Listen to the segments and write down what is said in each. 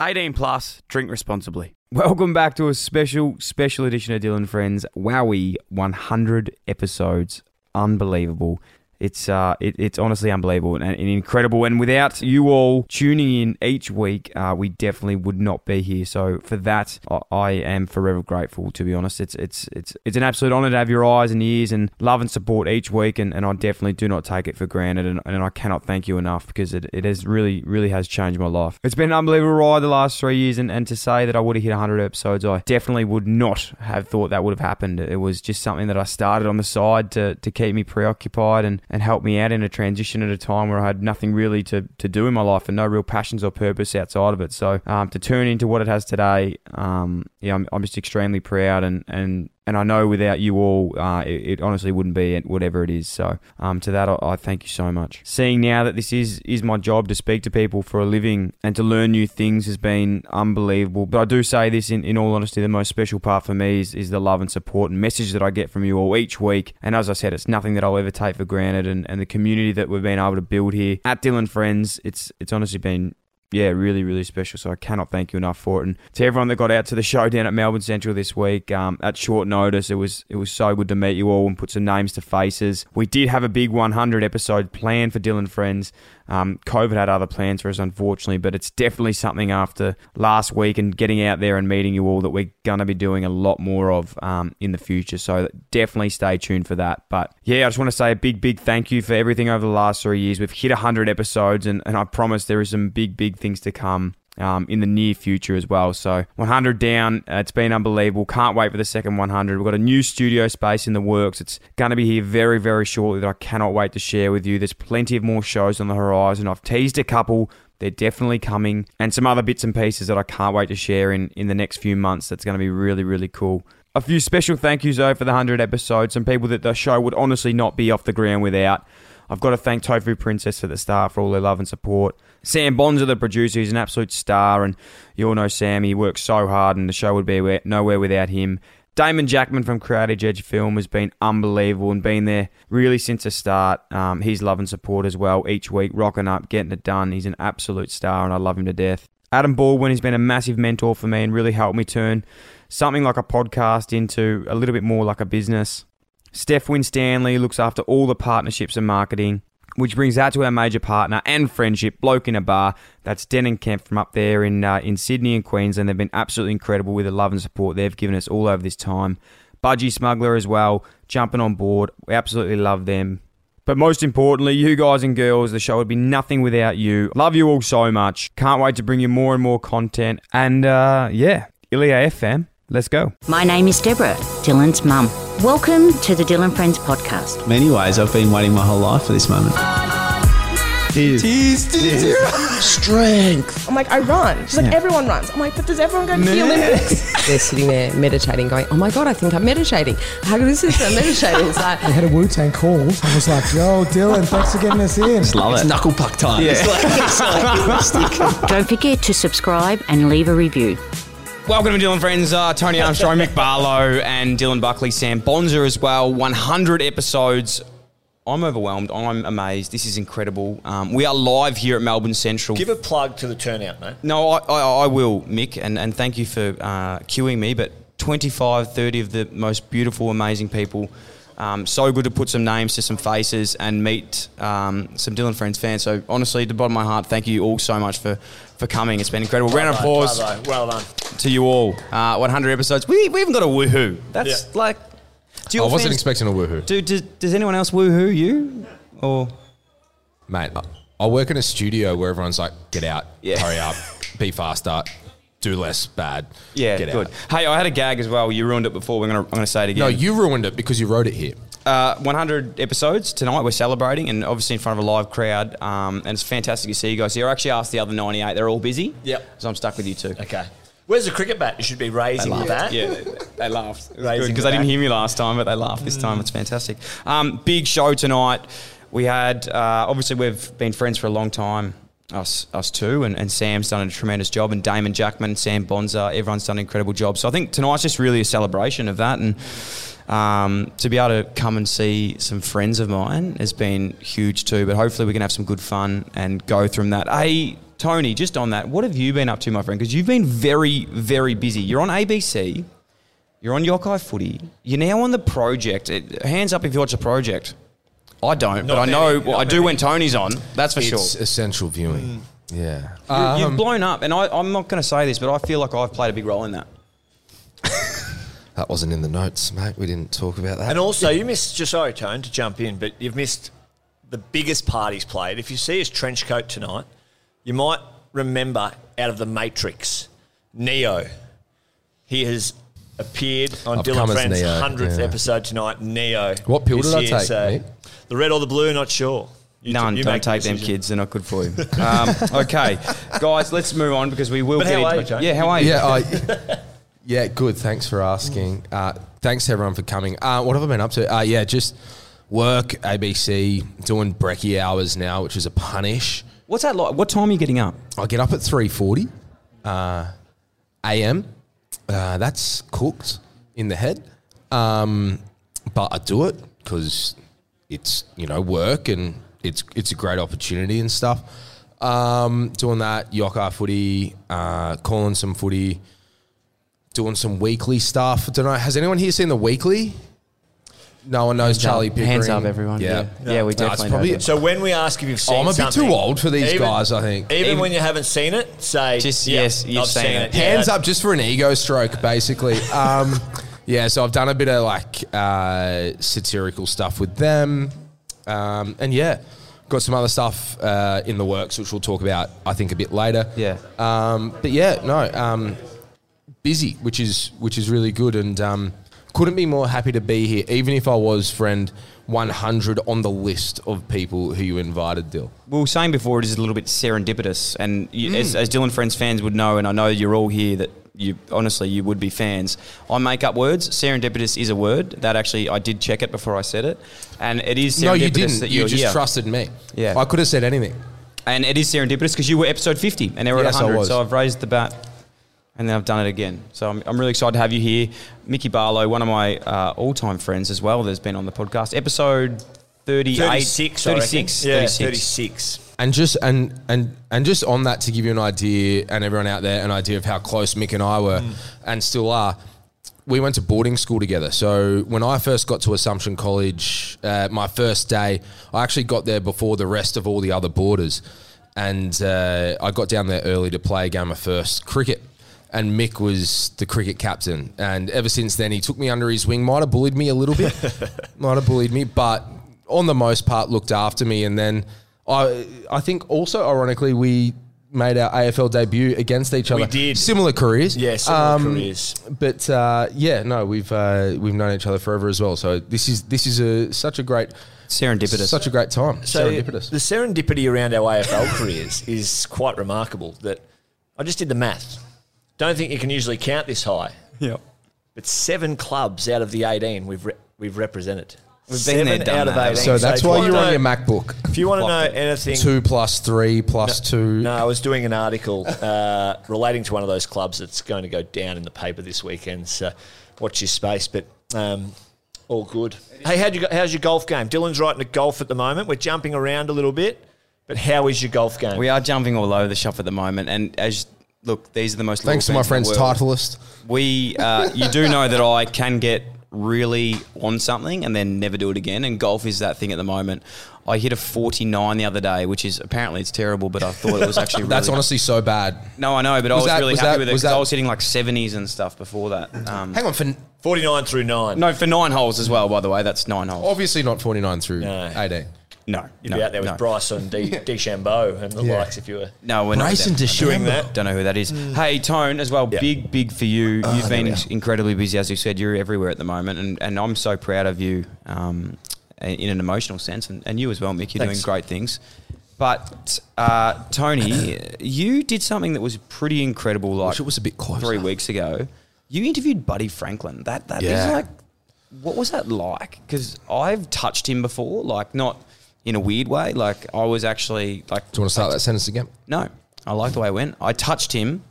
18 plus, drink responsibly. Welcome back to a special, special edition of Dylan Friends. Wowie, 100 episodes. Unbelievable. It's uh, it, it's honestly unbelievable and, and, incredible. And without you all tuning in each week, uh, we definitely would not be here. So for that, I, I, am forever grateful. To be honest, it's it's it's it's an absolute honour to have your eyes and ears and love and support each week. And, and I definitely do not take it for granted. And, and I cannot thank you enough because it, it has really really has changed my life. It's been an unbelievable ride the last three years. And, and to say that I would have hit 100 episodes, I definitely would not have thought that would have happened. It was just something that I started on the side to to keep me preoccupied and and help me out in a transition at a time where I had nothing really to, to do in my life and no real passions or purpose outside of it. So um, to turn into what it has today, um, yeah, I'm, I'm just extremely proud and, and and I know without you all, uh, it, it, honestly wouldn't be whatever it is. So um, to that, I, I, thank you so much. Seeing now that this is is my job to speak to people for a living and to learn new things has been unbelievable. But I do say this in, in all honesty, the most special part for me is, is the love and support and message that I get from you all each week. And as I said, it's nothing that I'll ever take for granted. And, and the community that we've been able to build here at Dylan Friends, it's it's honestly been yeah, really, really special. So I cannot thank you enough for it. And to everyone that got out to the show down at Melbourne Central this week, um, at short notice, it was it was so good to meet you all and put some names to faces. We did have a big 100 episode planned for Dylan Friends. Um, COVID had other plans for us, unfortunately, but it's definitely something after last week and getting out there and meeting you all that we're going to be doing a lot more of um, in the future. So definitely stay tuned for that. But yeah, I just want to say a big, big thank you for everything over the last three years. We've hit 100 episodes, and, and I promise there is some big, big things to come um, in the near future as well. So 100 down, uh, it's been unbelievable. Can't wait for the second 100. We've got a new studio space in the works. It's going to be here very, very shortly that I cannot wait to share with you. There's plenty of more shows on the horizon. I've teased a couple. They're definitely coming, and some other bits and pieces that I can't wait to share in, in the next few months. That's going to be really, really cool. A few special thank yous though for the 100 episodes. Some people that the show would honestly not be off the ground without. I've got to thank Tofu Princess for the staff for all their love and support. Sam Bonser, the producer, he's an absolute star, and you all know Sam. He works so hard, and the show would be nowhere without him. Damon Jackman from Creative Edge Film has been unbelievable and been there really since the start. Um, his love and support as well each week, rocking up, getting it done. He's an absolute star, and I love him to death. Adam Baldwin has been a massive mentor for me and really helped me turn something like a podcast into a little bit more like a business. Steph Winstanley looks after all the partnerships and marketing which brings that to our major partner and friendship, Bloke in a Bar. That's Denon Kemp from up there in uh, in Sydney and Queensland. They've been absolutely incredible with the love and support they've given us all over this time. Budgy Smuggler as well, jumping on board. We absolutely love them. But most importantly, you guys and girls, the show would be nothing without you. Love you all so much. Can't wait to bring you more and more content. And uh, yeah, Ilya FM, let's go. My name is Deborah, Dylan's mum. Welcome to the Dylan Friends podcast. Many ways, I've been waiting my whole life for this moment. Tears. Tears, tears. Strength. I'm like, I run. She's like, yeah. everyone runs. I'm like, but does everyone go to the Olympics? They're sitting there meditating, going, oh my God, I think I'm meditating. How this is this? I'm meditating? It's like, we had a Wu Tang call. I was like, yo, Dylan, thanks for getting us in. Just love it's it. knuckle puck time. Yeah. It's like, it's like Don't forget to subscribe and leave a review. Welcome to Dylan Friends, uh, Tony Armstrong, Mick Barlow, and Dylan Buckley, Sam Bonser as well. 100 episodes. I'm overwhelmed. I'm amazed. This is incredible. Um, we are live here at Melbourne Central. Give a plug to the turnout, mate. No, I, I, I will, Mick, and, and thank you for uh, queuing me. But 25, 30 of the most beautiful, amazing people. Um, so good to put some names to some faces and meet um, some Dylan Friends fans. So honestly, the bottom of my heart, thank you all so much for for coming. It's been incredible. Well Round of applause. Well done. To you all. Uh, 100 episodes. We, we even got a woohoo. That's yeah. like. I wasn't fans, expecting a woohoo. Do, do, does anyone else woohoo you? Or. Mate, I work in a studio where everyone's like, get out, yeah. hurry up, be faster, do less bad. Yeah, good. Out. Hey, I had a gag as well. You ruined it before. We're gonna, I'm going to say it again. No, you ruined it because you wrote it here. Uh, 100 episodes tonight. We're celebrating, and obviously in front of a live crowd. Um, and it's fantastic to see you guys here. I actually asked the other 98. They're all busy. Yep. So I'm stuck with you two. Okay. Where's the cricket bat? You should be raising the bat. Yeah, they, they laughed. Raising Because the they didn't hear me last time, but they laughed this time. It's fantastic. Um, big show tonight. We had, uh, obviously, we've been friends for a long time, us us two, and, and Sam's done a tremendous job, and Damon Jackman, Sam Bonser, everyone's done an incredible job. So I think tonight's just really a celebration of that. And um, to be able to come and see some friends of mine has been huge too. But hopefully, we can have some good fun and go through that. Hey, Tony, just on that, what have you been up to, my friend? Because you've been very, very busy. You're on ABC. You're on Yokayi Footy. You're now on the project. It, hands up if you watch the project. I don't, but I know well, I do many. when Tony's on. That's for it's sure. essential viewing. Yeah. You- You've Um, blown up, and I, I'm not going to say this, but I feel like I've played a big role in that. That wasn't in the notes, mate. We didn't talk about that. And also, you missed, just sorry, Tone, to jump in, but you've missed the biggest part he's played. If you see his trench coat tonight, you might remember out of the Matrix, Neo. He has appeared on I've Dylan Friend's Neo, 100th yeah. episode tonight, Neo. What pill is did I take, so The red or the blue, not sure. You None. you don't make the take them kids. They're not good for you. um, okay, guys, let's move on because we will But get how are into you, Tony? Yeah, how are you? Yeah, I, yeah, good. Thanks for asking. Uh, thanks everyone for coming. Uh, what have I been up to? Uh, yeah, just work, ABC, doing brekkie hours now, which is a punish. What's that like? What time are you getting up? I get up at three forty uh, a.m. Uh, that's cooked in the head, um, but I do it because it's you know work and it's it's a great opportunity and stuff. Um, doing that, Yokayi footy, uh, calling some footy, doing some weekly stuff. don't know. Has anyone here seen the weekly? No one knows Charlie Pickering. Hands up, everyone. Yeah, yeah, we No, it's definitely probably- know. that. So when we ask if you've seen Oh, I'm a bit something, too old for these even- guys. I think. Even, Even- when you haven't seen it, say Just, yeah, yes, you've I've seen seen it. it. Yeah, Hands that- up just for an ego stroke, basically. Um, yeah, so I've done a bit of like uh, satirical stuff with them. Um, and yeah, got some other stuff uh, in the works, which we'll talk about, I think, a bit later. Yeah. Um, but yeah, no, um, busy, which is which is really good, and um, couldn't be more happy to be here, even if I was friend 100 on the list of people who you invited, Dyl. We were saying before it is a little bit serendipitous, and you, as, as Dylan Friends fans would know, and I know you're all here that you honestly you would be fans. I make up words. Serendipitous is a word that actually I did check it before I said it, and it is serendipitous No, you didn't. that You just here. trusted me. Yeah. I could have said anything. and it is serendipitous because you were episode 50 and they were Yes, I at 100. was. So I've raised the bat and then I've done it again. So I'm, I'm really excited to have you here. Mickey Barlow, one of my uh, all time friends as well, that's been on the podcast. Episode 38. 36, 36. Yeah, 36. 36. And just and and and just on that to give you an idea, and everyone out there an idea of how close Mick and I were, and still are. We went to boarding school together. So when I first got to Assumption College, uh, my first day, I actually got there before the rest of all the other boarders, and uh, I got down there early to play a game of first cricket. And Mick was the cricket captain, and ever since then he took me under his wing. Might have bullied me a little bit, might have bullied me, but on the most part looked after me. And then I, I think also ironically we made our AFL debut against each other. We did. similar careers. Yeah, similar careers. But uh, yeah, no, we've uh, we've known each other forever as well. So this is this is a such a great Serendipitous. such a great time. So Serendipitous. the serendipity around our AFL careers is quite remarkable. That I just did the math. Don't think you can usually count this high, Yep. but seven clubs out of the eighteen we've re- we've represented. We've been seven there, done out of that. eighteen. so that's if why you're on your MacBook. If you want to know anything, Two plus three plus two. No, I was doing an article uh, relating to one of those clubs that's going to go down in the paper this weekend. So watch your space, but um, all good. Hey, how'd you, how's your golf game? Dylan's writing a golf at the moment. We're jumping around a little bit, but how is your golf game? We are jumping all over the shop at the moment. And as look, these are the most. Thanks to my friend's in the world. titleist. We, uh, you do know that I can get really on something and then never do it again. And golf is that thing at the moment. I hit a 49 the other day, which is apparently it's terrible, but I thought it was actually really That's honestly so bad. No, I know, but I Was was that- really was happy that- with it was because I was hitting like 70s and stuff before that. Um, Hang on, for 49 through 9. no, for nine holes as well, by the way. That's nine holes. obviously not 49 through No. 18. No, You'd no, be out there with no. Bryson De- DeChambeau and the Yeah. likes if you were. No, we're not Bryson with them. DeChambeau. That. Don't know who that is. Hey, Tone, as well. Yeah. Big, big for you. Oh, You've been incredibly busy, as you said. You're everywhere at the moment, and, and I'm so proud of you um, in an emotional sense, and, and you as well, Mick. You're Thanks. doing great things. But uh, Tony, you did something that was pretty incredible. Like Wish it was a bit closer. three weeks ago. You interviewed Buddy Franklin. That that is Yeah. like, what was that like? Because I've touched him before, like not in a weird way. Like I was actually like Do you want to start that sentence again? no, I like the way it went. I touched him.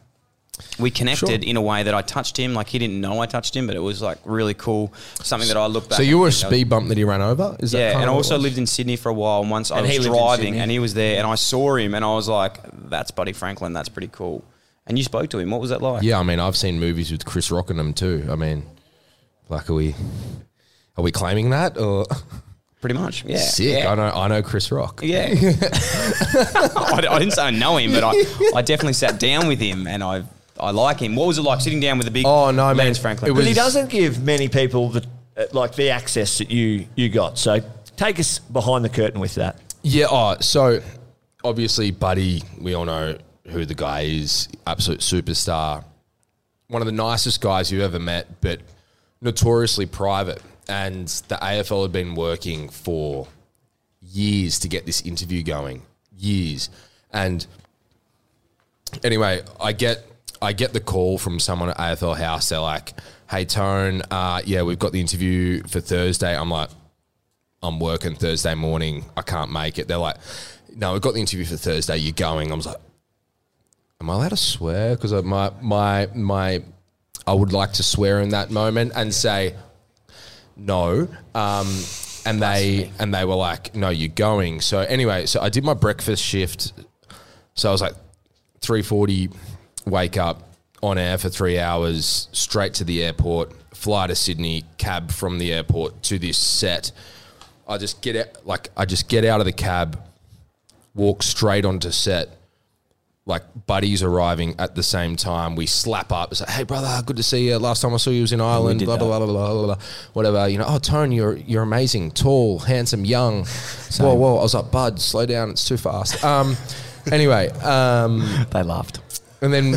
We connected Sure. in a way that I touched him. Like he didn't know I touched him, but it was like really cool. Something that I look back. So you were a and think, speed bump that he ran over? Is that Yeah, kind and I of what also was? lived in Sydney for a while. And once I And was lived in driving, Sydney. and he was there, and I saw him, and I was like, "That's Buddy Franklin. That's pretty cool." And you spoke to him. What was that like? Yeah, I mean, I've seen movies with Chris Rock in them too. I mean, like, are we are we claiming that or pretty much. Yeah, sick? Yeah. I know, I know Chris Rock. Yeah. I, I didn't say I know him, but I, I definitely sat down with him, and I I like him. What was it like sitting down with a big Oh, no, man. Franklin? It But he doesn't give many people the uh, like the access that you you got. So take us behind the curtain with that. Yeah. Oh, so obviously, Buddy, we all know who the guy is. Absolute superstar. One of the nicest guys you ever met, but notoriously private. And the AFL had been working for years to get this interview going. Years. And anyway, I get I get the call from someone at AFL House. They're like, "Hey, Tone, uh, yeah, we've got the interview for Thursday." I'm like, I'm working Thursday morning. I can't make it. They're like, no, we've got the interview for Thursday. You're going. I was like, am I allowed to swear? Because my my my, I would like to swear in that moment and say no. Um, and they and they were like, no, you're going. So anyway, so I did my breakfast shift. So I was like, three forty, wake up on air for three hours, straight to the airport, fly to Sydney, cab from the airport to this set. I just get out, like I just get out of the cab, walk straight onto set. Like buddies arriving at the same time, we slap up. It's like, "Hey, brother, good to see you. Last time I saw you was in Ireland." Blah blah, blah blah blah blah blah. Whatever, you know. Oh, Tone, you're you're amazing, tall, handsome, young. Whoa, whoa! I was like, Bud, slow down. It's too fast. Um, anyway, um, they laughed. and then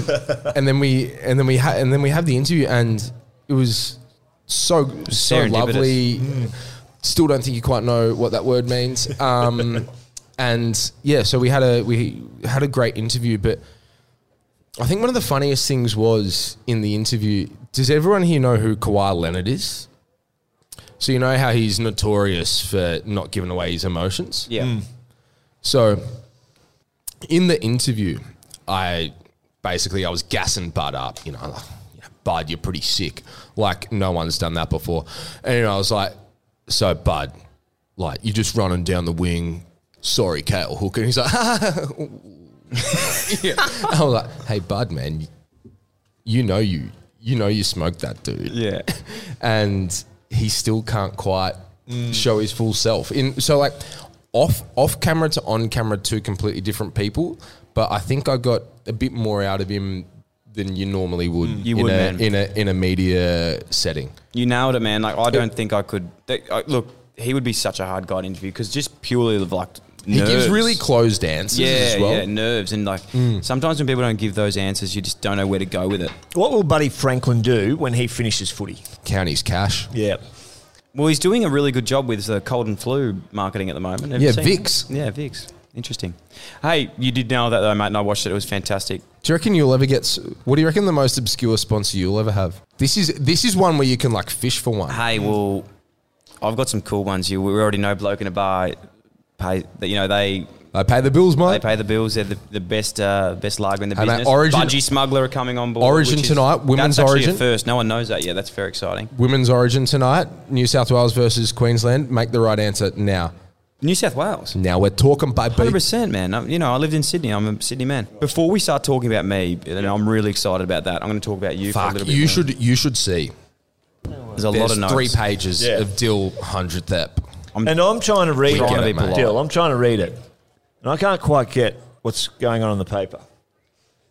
and then we and then we ha- and then we have the interview and it was so so lovely still don't think you quite know what that word means um, and yeah so we had a we had a great interview but I think one of the funniest things was in the interview does everyone here know who Kawhi Leonard is so you know how he's notorious for not giving away his emotions Yeah. Mm. so, in the interview, I basically I was gassing Bud up. You know, like, you know, Bud, you're pretty sick. Like no one's done that before. And you know, I was like, so Bud, like you're just running down the wing. Sorry, Cale Hooker. And he's like, yeah. I was like, hey, Bud, man, you know you you know you smoked that dude Yeah. and he still can't quite mm. show his full self. In so like off off camera to on camera, two completely different people. But I think I got a bit more out of him than you normally would, mm. You in would, a man. in a in a media setting. You nailed it, man. Like I don't think I could. They, I, look, he would be such a hard guy to interview because just purely of like He gives really closed answers yeah, as well. yeah, nerves and like sometimes when people don't give those answers, you just don't know where to go with it. What will Buddy Franklin do when he finishes footy? Count his cash. Yeah. Well, he's doing a really good job with the cold and flu marketing at the moment. Have Yeah, seen Vicks. Yeah, Vicks. Interesting. Hey, you did nail that though, mate, and I watched it. It was fantastic. Do you reckon you'll ever get? What do you reckon the most obscure sponsor you'll ever have? This is this is one where you can like fish for one. Hey, well, I've got some cool ones. You, we already know bloke in a bar pay. You know they I pay the bills, mate. They pay the bills. They're the, the best uh, best lager in the Hey, mate, business. Origin- Budgy Smuggler are coming on board. Origin is- tonight, women's that's Origin. first. No one knows that yet. That's very exciting. Women's Origin tonight. New South Wales versus Queensland. Make the right answer now. New South Wales. Now we're talking, baby. Hundred percent, man. I- You know, I lived in Sydney. I'm a Sydney man. Before we start talking about me, and I'm really excited about that. I'm going to talk about you for a Fuck, little bit. you should you should see. There's a There's lot of notes. three pages Yeah. of Dyl hundredth ep. And I'm trying to read Trying it. to be. Dyl, I'm trying to read it. And I can't quite get what's going on on the paper.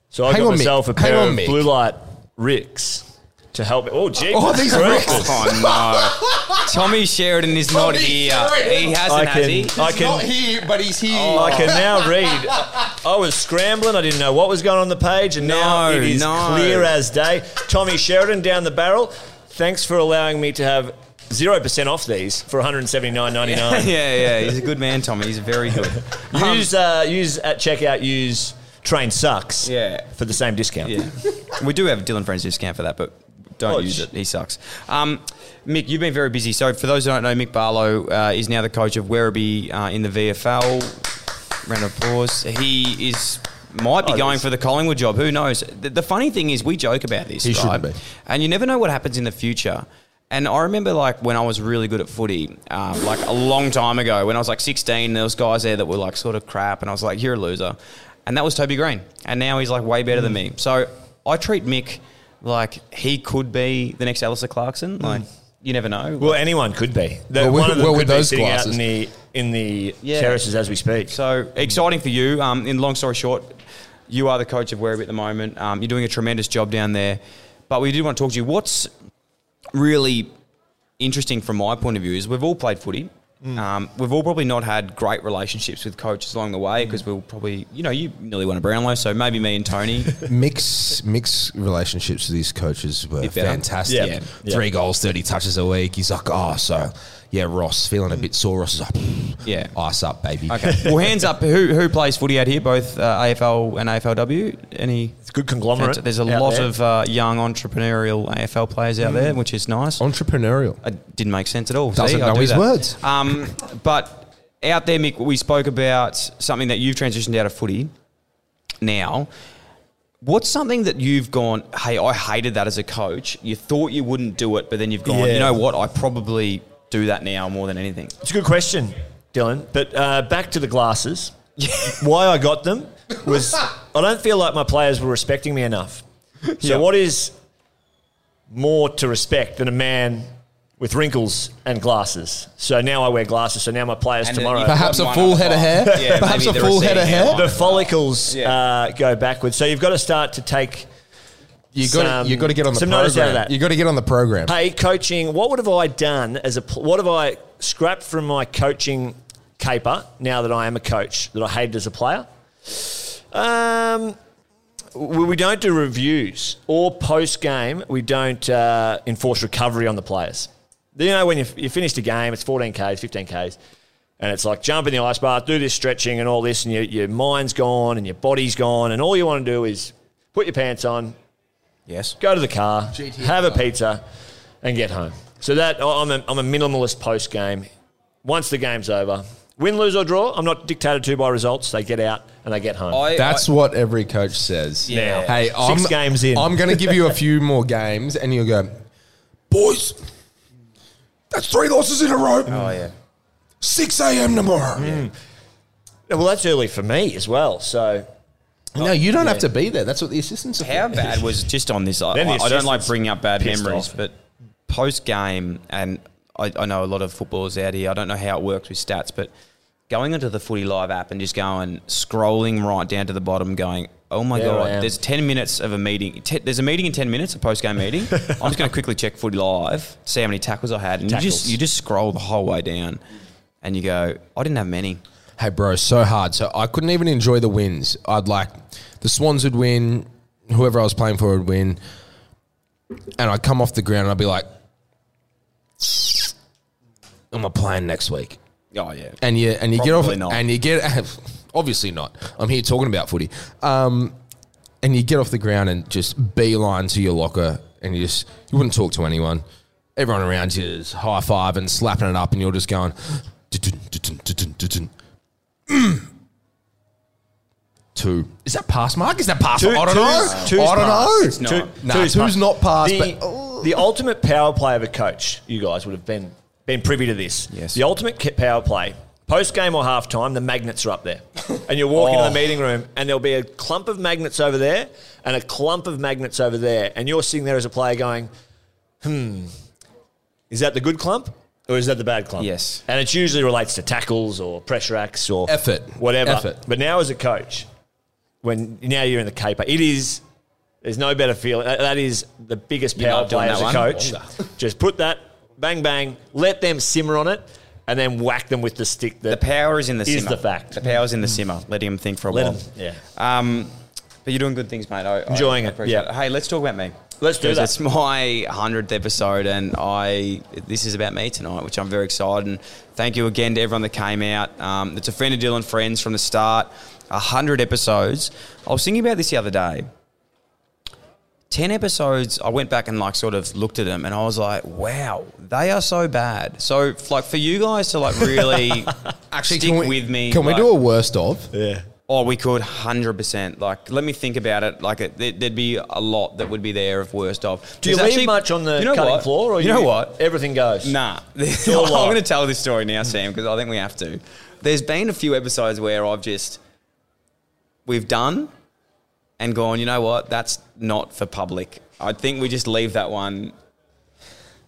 So I Hang got on, Mick. myself a Hang pair on, of Mick. blue light Ricks. to help. Oh, gee. Oh, these are Christ. Oh no, Tommy Sheridan is not here. He hasn't, I has he? can, I can, here, but he's here. I can now read. I was scrambling. I didn't know what was going on the page, and now it is no. clear as day. Tommy Sheridan down the barrel. Thanks for allowing me to have zero percent off these for one hundred and seventy nine ninety nine. yeah, yeah, he's a good man, Tommy. He's a very good. Um, Use uh, use at checkout. Use train sucks. Yeah. for the same discount. Yeah, we do have a Dylan Friends discount for that, but don't Oh, use it. He sucks. Um, Mick, you've been very busy. So for those who don't know, Mick Barlow uh, is now the coach of Werribee uh, in the VFL. Round of applause. He is might be Oh, going for the Collingwood job. Who knows? The, the funny thing is, we joke about this, He right? shouldn't be. And you never know what happens in the future. And I remember, like, when I was really good at footy, um, like a long time ago, when I was like 16, there was guys there that were like sort of crap, and I was like, "You're a loser," and that was Toby Greene, and now he's like way better than me. So I treat Mick like he could be the next Alastair Clarkson. Like, you never know. Well, anyone could be. The, Well, with- one of them well, could with be those sitting glasses. out in the in the Yeah. terraces as we speak. So exciting for you. Um, in long story short, you are the coach of Werribee at the moment. Um, you're doing a tremendous job down there. But we did want to talk to you. What's really interesting from my point of view is we've all played footy. Um, we've all probably not had great relationships with coaches along the way because we'll probably, you know, you nearly won a Brownlow, so maybe me and Tony. Mix mix relationships with these coaches were fantastic. Yeah. Yeah. Three goals, thirty touches a week. He's like, oh, so yeah, Ross feeling a bit sore. Ross is like, Yeah. ice up, baby. Okay. well, hands up. Who who plays footy out here, both uh, AFL and AFLW? Any? It's a good conglomerate. There's a lot there. of uh, young entrepreneurial AFL players out there, which is nice. Entrepreneurial. It didn't make sense at all. Doesn't See, know do his that. words. Um, but out there, Mick, we spoke about something that you've transitioned out of footy now. What's something that you've gone, hey, I hated that as a coach. You thought you wouldn't do it, but then you've gone, Yeah. you know what, I probably do that now more than anything. It's a good question, Dylan. But uh, back to the glasses. Why I got them was I don't feel like my players were respecting me enough. So Yeah. what is more to respect than a man with wrinkles and glasses? So now I wear glasses. So now my players And tomorrow. Perhaps a full head of hair. Yeah, Perhaps a full head of hair. the follicles Yeah. uh, go backwards. So you've got to start to take. You got Some- you got to get on the some out of program. that. You got to get on the program. Hey, coaching. What would have I done as a? What have I scrapped from my coaching caper now that I am a coach that I hated as a player? Um, we we don't do reviews or post game. We don't uh, enforce recovery on the players. You know, when you, you finished a game, it's 14 Ks, 15 Ks, and it's like jump in the ice bath, do this stretching and all this, and your, your mind's gone and your body's gone, and all you want to do is put your pants on, Yes. go to the car, have a pizza, and get home. So that I'm a, I'm a minimalist post game. Once the game's over, win, lose or draw, I'm not dictated to by results. They get out and they get home. I, That's what every coach says. Yeah. Hey, Six I'm, games in. I'm going to give you a few more games, and you'll go, boys. That's three losses in a row. oh, yeah. Six a.m. tomorrow. Mm. Yeah, well, that's early for me as well. So No, you don't have to be there. That's what the assistants are. for. How bad was just on this? I, Then the I don't like bringing up bad memories, off. but post game, and I, I know a lot of footballers out here. I don't know how it works with stats, but going into the Footy Live app and just going scrolling right down to the bottom, going, "Oh my There I god!" There's ten minutes of a meeting. Te- there's a meeting in ten minutes, a post game meeting. I'm just going to quickly check Footy Live, see how many tackles I had, and you just Tackles. you just scroll the whole way down, and you go, "I didn't have many." Hey, bro, so hard. So I couldn't even enjoy the wins. I'd like the Swans would win, whoever I was playing for would win, and I'd come off the ground and I'd be like, "I'm I playing next week?" Oh yeah, And you and you Probably get off not. and you get obviously not. I'm here talking about footy. Um, and you get off the ground and just beeline to your locker, and you just you wouldn't talk to anyone. Everyone around you is high five and slapping it up, and you're just going. Two. Is that pass mark? Is that pass? Two- I don't know. two's I don't know. It's not. Two- Nah, two's two's pass. not pass, The, but the ultimate power play of a coach, you guys would have been been privy to this. Yes. The ultimate ki- power play, post game or half time, the magnets are up there. and you walk into Oh. the meeting room and there'll be a clump of magnets over there and a clump of magnets over there. And you're sitting there as a player going, hmm, is that the good clump? Or is that the bad clump? Yes. And it usually relates to tackles or pressure acts or Effort. whatever. Effort. But now as a coach, when now you're in the caper, it is There's no better feeling. That, that is the biggest power play as a one? coach. Just put that bang bang, let them simmer on it, and then whack them with the stick. The power is in the Is simmer. the fact. The power is in the simmer. Let him think for a let while. them. Yeah. Um, but you're doing good things, mate. I, Enjoying I it, appreciate yeah. Hey, let's talk about me. Let's do Because that. It's my hundredth episode, and I this is about me tonight, which I'm very excited. And thank you again to everyone that came out. Um, it's a friend of Dylan Friends from the start. A hundred episodes. I was thinking about this the other day. 10 episodes, I went back and like sort of looked at them and I was like, wow, they are so bad. So, like, for you guys to like really Actually, stick we, with me. Can we do a worst of? Yeah. Oh, we could, hundred percent. Like, let me think about it. Like, it, there- there'd be a lot that would be there of worst of. Do you leave actually- much on the you know cutting what? floor, or you know what? Everything goes. Nah, I'm going to tell this story now, Sam, because I think we have to. There's been a few episodes where I've just we've done and gone. You know what? That's not for public. I think we just leave that one.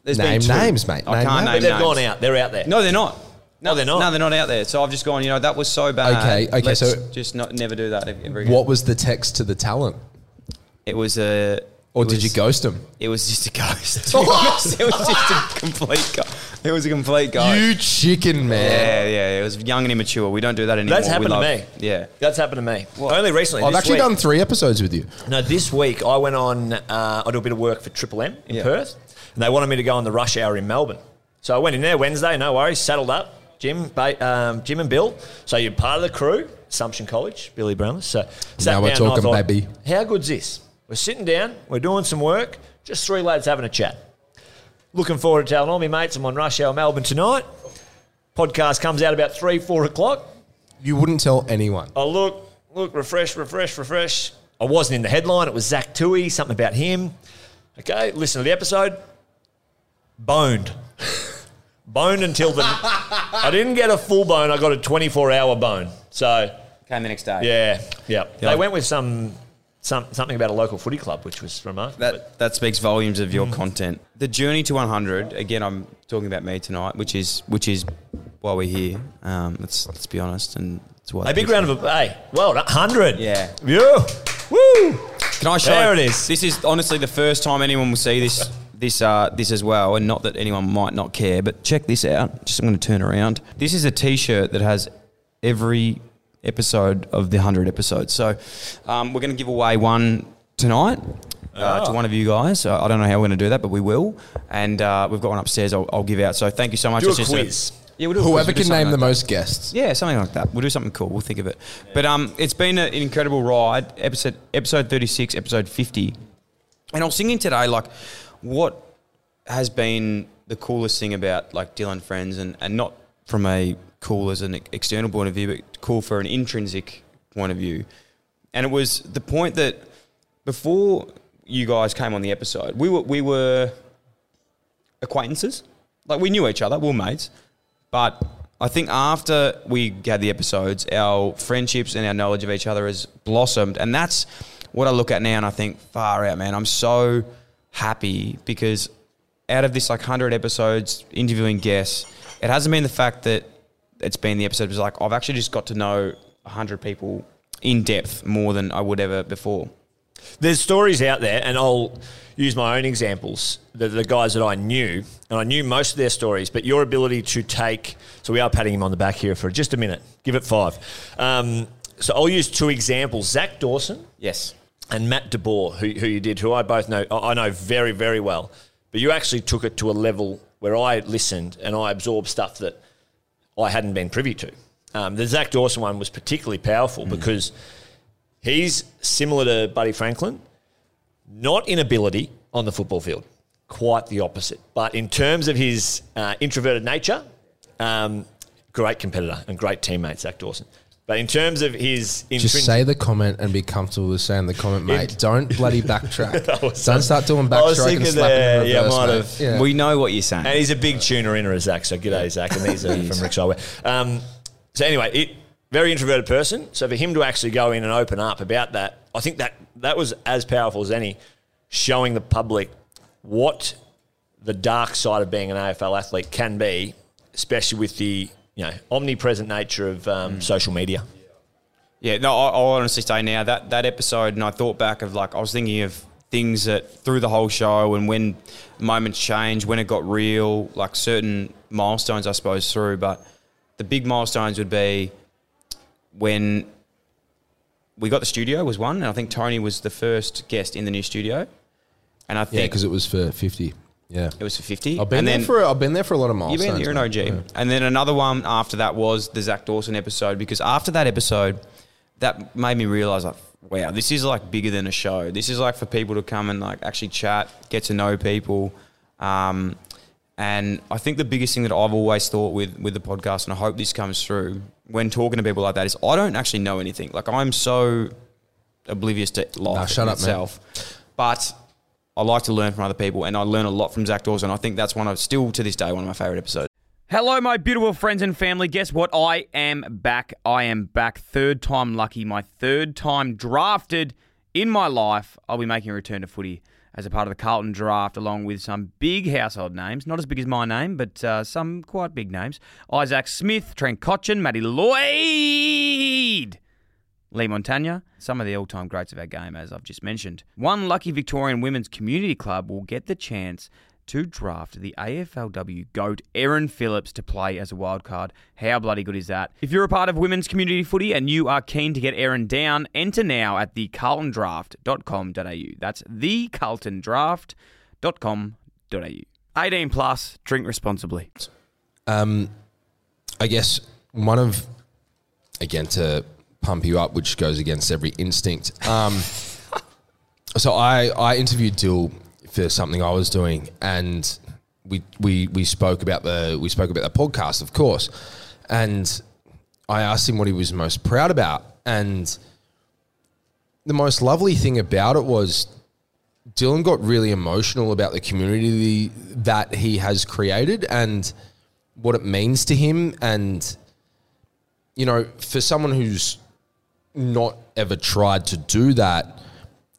There's Name been names, mate. I Name can't names. name But they've names. gone out. They're out there. No, they're not. No, they're not? No, they're not out there. So I've just gone. You know, that was so bad. Okay, okay, Let's so- just not never do that ever again. What was the text to the talent? It was a. Or it did was- you ghost him? It was just a ghost. To be honest. it was just a complete. Go- it was a complete ghost. You chicken man. yeah, yeah. It was young and immature. We don't do that anymore. That's We happened to me. Yeah. That's happened to me. Only recently. I've actually week. done three episodes with you. No, this week I went on. Uh, I do a bit of work for Triple M in Yeah. Perth, and they wanted me to go on the rush hour in Melbourne. So I went in there Wednesday. No worries, saddled up. Jim, ba- um, Jim and Bill. So you're part of the crew. Assumption College, Billy Brownless. So sat Now we're down and I talking, thought, baby. How good's this? We're sitting down. We're doing some work. Just three lads having a chat. Looking forward to telling all my mates I'm on rush hour Melbourne tonight. Podcast comes out about three, four o'clock. You wouldn't tell anyone. I look, look, refresh, refresh, refresh. I wasn't in the headline. It was Zach Tuohy, something about him. Okay, listen to the episode. Boned. boned until the. I didn't get a full bone. I got a 24 hour bone. So, Came the next day. yeah, yeah. Yeah. They went with some, some something about a local footy club, which was remarkable. That that speaks volumes of Mm. your content. The journey to 100. Again, I'm talking about me tonight, which is which is why we're here. Um, let's let's be honest, and it's why. a big round of hey, well, 100. Yeah. Yeah. Woo. Can I show? There it is. This is honestly the first time anyone will see this. This uh, this as well, and not that anyone might not care, but check this out. Just I'm going to turn around. This is a T-shirt that has every episode of the hundred episodes. So um, we're going to give away one tonight uh, to one of you guys. Uh, I don't know how we're going to do that, but we will. And uh, we've got one upstairs. I'll, I'll give out. So thank you so much. Do a It's just quiz. yeah, we'll do a quiz. Whoever We'll do can name something the that. most guests. Yeah, something like that. We'll do something cool. We'll think of it. But um, it's been an incredible ride. Episode episode thirty six, episode fifty, and I was thinking today, like, what has been the coolest thing about like Dylan Friends, and and not from a cool as an external point of view, but cool for an intrinsic point of view. And it was the point that before you guys came on the episode, we were we were acquaintances. Like we knew each other, we were mates. But I think after we had the episodes, our friendships and our knowledge of each other has blossomed. And that's what I look at now and I think, far out, man. I'm so happy because out of this like 100 episodes, interviewing guests, it hasn't been the fact that it's been the episode. Was like, I've actually just got to know 100 people in depth more than I would ever before. There's stories out there, and I'll use my own examples. The, the guys that I knew, and I knew most of their stories, but your ability to take. So we are patting him on the back here for just a minute. Give it five. Um, so I'll use two examples: Zac Dawson Yes. and Matt de Boer, who, who you did, who I both know. I I know very, very well. But you actually took it to a level where I listened and I absorbed stuff that I hadn't been privy to. Um, the Zac Dawson one was particularly powerful because he's similar to Buddy Franklin, not in ability on the football field, quite the opposite. But in terms of his uh, introverted nature, um, great competitor and great teammate, Zac Dawson. But in terms of his Just say the comment and be comfortable with saying the comment, mate. Don't bloody backtrack. Don't start doing I backstroke and slapping there, in yeah, reverse, might mate. have. Yeah. We know what you're saying. And he's a big tuner inner of Zach, so g'day Zach, and these are from Rick Solway. Um, so anyway, it, very introverted person. So for him to actually go in and open up about that, I think that that was as powerful as any, showing the public what the dark side of being an AFL athlete can be, especially with the you know omnipresent nature of um, social media. Yeah, no, I, I'll honestly say now that that episode, and I thought back of like I was thinking of things that through the whole show and when moments change, when it got real, like certain milestones, I suppose through. But the big milestones would be when we got the studio was one, and I think Tony was the first guest in the new studio, and I Yeah, think because it was for fifty. Yeah, it was for fifty. I've been and there then, for I've been there for a lot of You've been, you're an OG. mate. And then another one after that was the Zac Dawson episode because after that episode, that made me realize like, wow, this is like bigger than a show. This is like for people to come and like actually chat, get to know people. Um, and I think the biggest thing that I've always thought with with the podcast, and I hope this comes through when talking to people like that, is I don't actually know anything. Like I'm so oblivious to life Nah, shut in up, man. itself. But I like to learn from other people, and I learn a lot from Zac Dawson. I think that's one of still to this day one of my favorite episodes. Hello, my beautiful friends and family. Guess what? I am back. I am back. Third time lucky. My third time drafted in my life. I'll be making a return to footy as a part of the Carlton draft, along with some big household names. Not as big as my name, but uh, some quite big names. Isaac Smith, Trent Cotchin, Matty Lloyd. Leigh Montagna, some of the all time greats of our game, as I've just mentioned. One lucky Victorian Women's Community Club will get the chance to draft the AFLW GOAT Erin Phillips to play as a wild card. How bloody good is that? If you're a part of women's community footy and you are keen to get Erin down, enter now at thecarltondraft.com.au. That's thecarltondraft.com.au. 18 plus, drink responsibly. Um, I guess one of again to pump you up, which goes against every instinct. Um, so I I interviewed Dyl for something I was doing, and we we we spoke about the we spoke about the podcast, of course, and I asked him what he was most proud about, and the most lovely thing about it was Dylan got really emotional about the community that he has created and what it means to him. And, you know, for someone who's not ever tried to do that,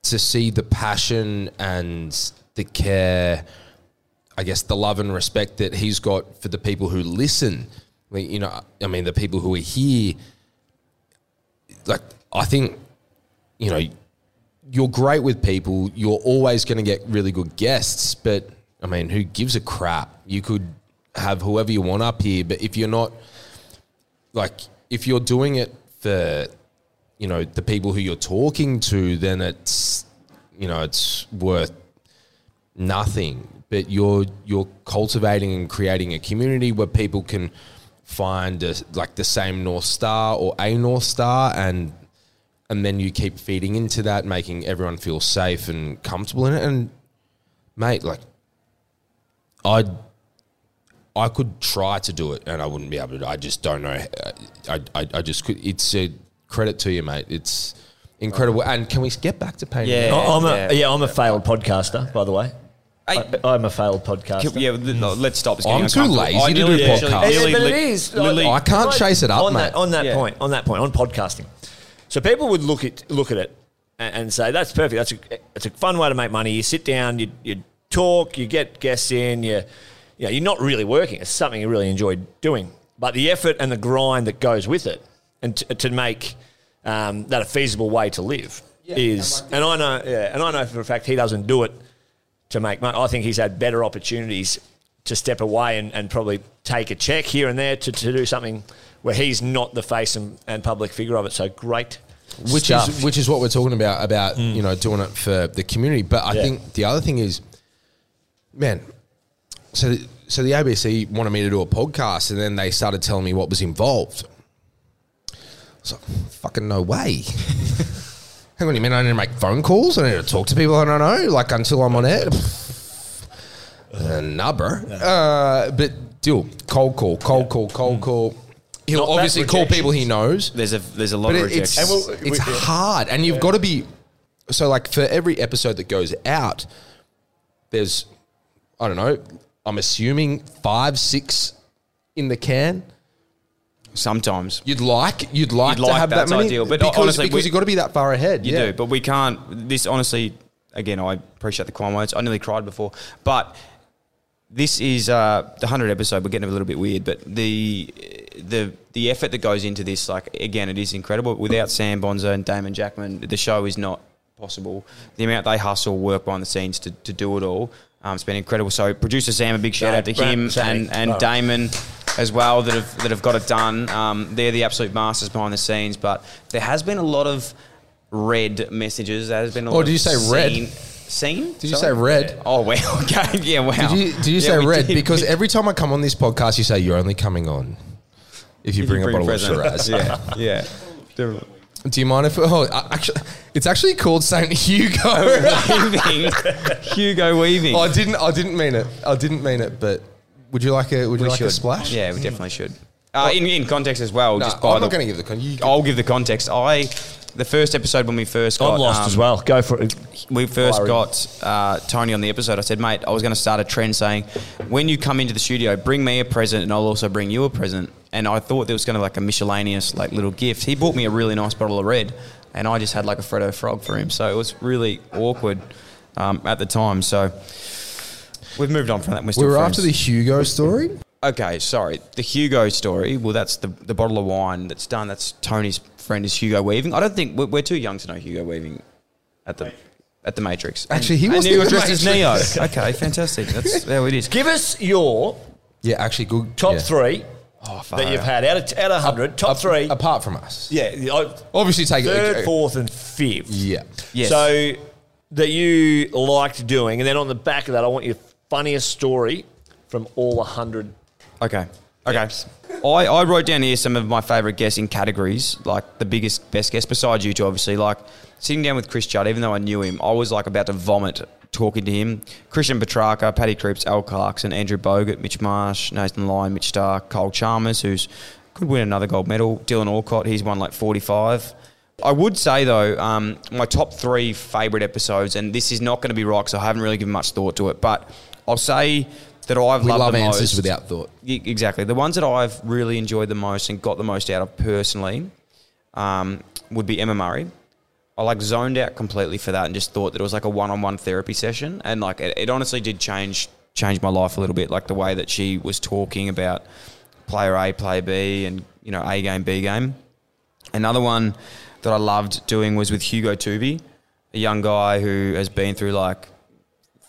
to see the passion and the care, I guess the love and respect that he's got for the people who listen, you know, I mean, the people who are here, like, I think, you know, you're great with people. You're always going to get really good guests, but I mean, who gives a crap? You could have whoever you want up here, but if you're not like, if you're doing it for, you know, the people who you're talking to, then it's, you know, it's worth nothing. But you're you're cultivating and creating a community where people can find a, like the same north star or a north star and and then you keep feeding into that, making everyone feel safe and comfortable in it. And mate, like, I, I could try to do it, and I wouldn't be able to. I just don't know. I, I, I just could. It's a credit to you, mate. It's incredible. And can we get back to paying? Yeah. I- I'm yeah. a, yeah, I'm a failed podcaster, by the way. Hey, I, I'm a failed podcaster. yeah, no, let's stop. It's I'm too uncomfortable. lazy I to do actually- podcasts. nearly Yeah, but li- it is. Lily- I can't Right, chase it up, on mate. That, on that Yeah. point, on that point, on podcasting. So people would look at look at it and, and say that's perfect. That's a it's a fun way to make money. You sit down, you you talk, you get guests in. You, you know, you're not really working. It's something you really enjoy doing. But the effort and the grind that goes with it, and to, to make um, that a feasible way to live is. And I know, yeah, and I know for a fact he doesn't do it to make money. I think he's had better opportunities to step away and, and probably take a check here and there to, to do something where he's not the face and, and public figure of it. So great. which stuff. is which is what we're talking about about you know doing it for the community. But I Yeah. think the other thing is, man. So so the ABC wanted me to do a podcast, and then they started telling me what was involved. So fucking no way. Hang on, you mean I need to make phone calls? I need to talk to people I don't know, like until I'm on air. Uh, nah, bro. Uh, but deal, cold call, cold call, cold call. He'll Not obviously call people he knows. There's a there's a lot But of it, it's rejections. And we'll- it's we- yeah. hard, and you've got to be. So, like for every episode that goes out, there's, I don't know, I'm assuming five, six in the can. Sometimes You'd like, you'd like You'd to like have that that's many, ideal, but because, honestly, because we- you've got to be that far ahead. you yeah. do, but we can't. This honestly, again, I appreciate the kind words. I nearly cried before, but this is uh, the hundred episode. We're getting a little bit weird, but the the the effort that goes into this, like again, it is incredible. Without Sam Bonser and Damon Jackman, the show is not possible. The amount they hustle, work behind the scenes to, to do it all, um, it's been incredible. So producer Sam, a big shout out to Brad- him Brad- and and Brad. Damon as well that have that have got it done. Um, they're the absolute masters behind the scenes. But there has been a lot of red messages. There has been a Oh, did you say red? scene-? Did you Sorry? say red? Oh wow! Okay, yeah, wow. Did you, did you Yeah, say red? did. Because every time I come on this podcast, you say you're only coming on if you If bring, you a bottle present. of Shiraz. Yeah, yeah. Do you mind if? Oh, actually, it's actually called Saint Hugo. Weaving. Hugo Weaving. Oh, I didn't. I didn't mean it. I didn't mean it. But would you like a? Would you We like a splash? Yeah, we definitely should. Uh, in, in context as well, No, just by I'm the, not going to give the con. You I'll give the context. I, the first episode when we first got, I'm lost um, as well. Go for it. we first Fire got uh, Tony on the episode, I said, mate, I was going to start a trend saying, when you come into the studio, bring me a present and I'll also bring you a present. And I thought there was going to like a miscellaneous like little gift. He bought me a really nice bottle of red, and I just had like a Freddo Frog for him. So it was really awkward um, at the time. So we've moved on from that. We're we still were friends. after the Hugo story. Okay, sorry. The Hugo story. Well, that's the the bottle of wine that's done. That's Tony's friend is Hugo Weaving. I don't think we're, we're too young to know Hugo Weaving at the at the Matrix. Actually, he And was he was the dressed as Neo. Matrix. Okay, fantastic. That's how it is. Give us your Yeah, actually, good. top yeah. three Oh, far that you've out. had out of out of hundred. Top Ap- three. apart from us. yeah, I- Obviously, take third, it. fourth, and fifth. Yeah. Yes. So that you liked doing, and then on the back of that, I want your funniest story from all hundred. Okay. Okay. I, I wrote down here some of my favourite guessing categories, like the biggest, best guess, besides you two, obviously. Like sitting down with Chris Judd, even though I knew him, I was like about to vomit talking to him. Christian Petracca, Paddy Cripps, Al Clarkson, Andrew Bogut, Mitch Marsh, Nathan Lyon, Mitch Starc, Kyle Chalmers, who's could win another gold medal. Dylan Alcott, he's won like 45. I would say though, um, my top three favourite episodes, and this is not going to be right because I haven't really given much thought to it, but I'll say that I've We loved love the answers most- without thought. Exactly. The ones that I've really enjoyed the most and got the most out of personally um, would be Emma Murray. I like zoned out completely for that and just thought that it was like a one-on-one therapy session, and like it, it honestly did change change my life a little bit. Like the way that she was talking about player A, player B, and you know A game, B game. Another one that I loved doing was with Hugo Tuvi, a young guy who has been through like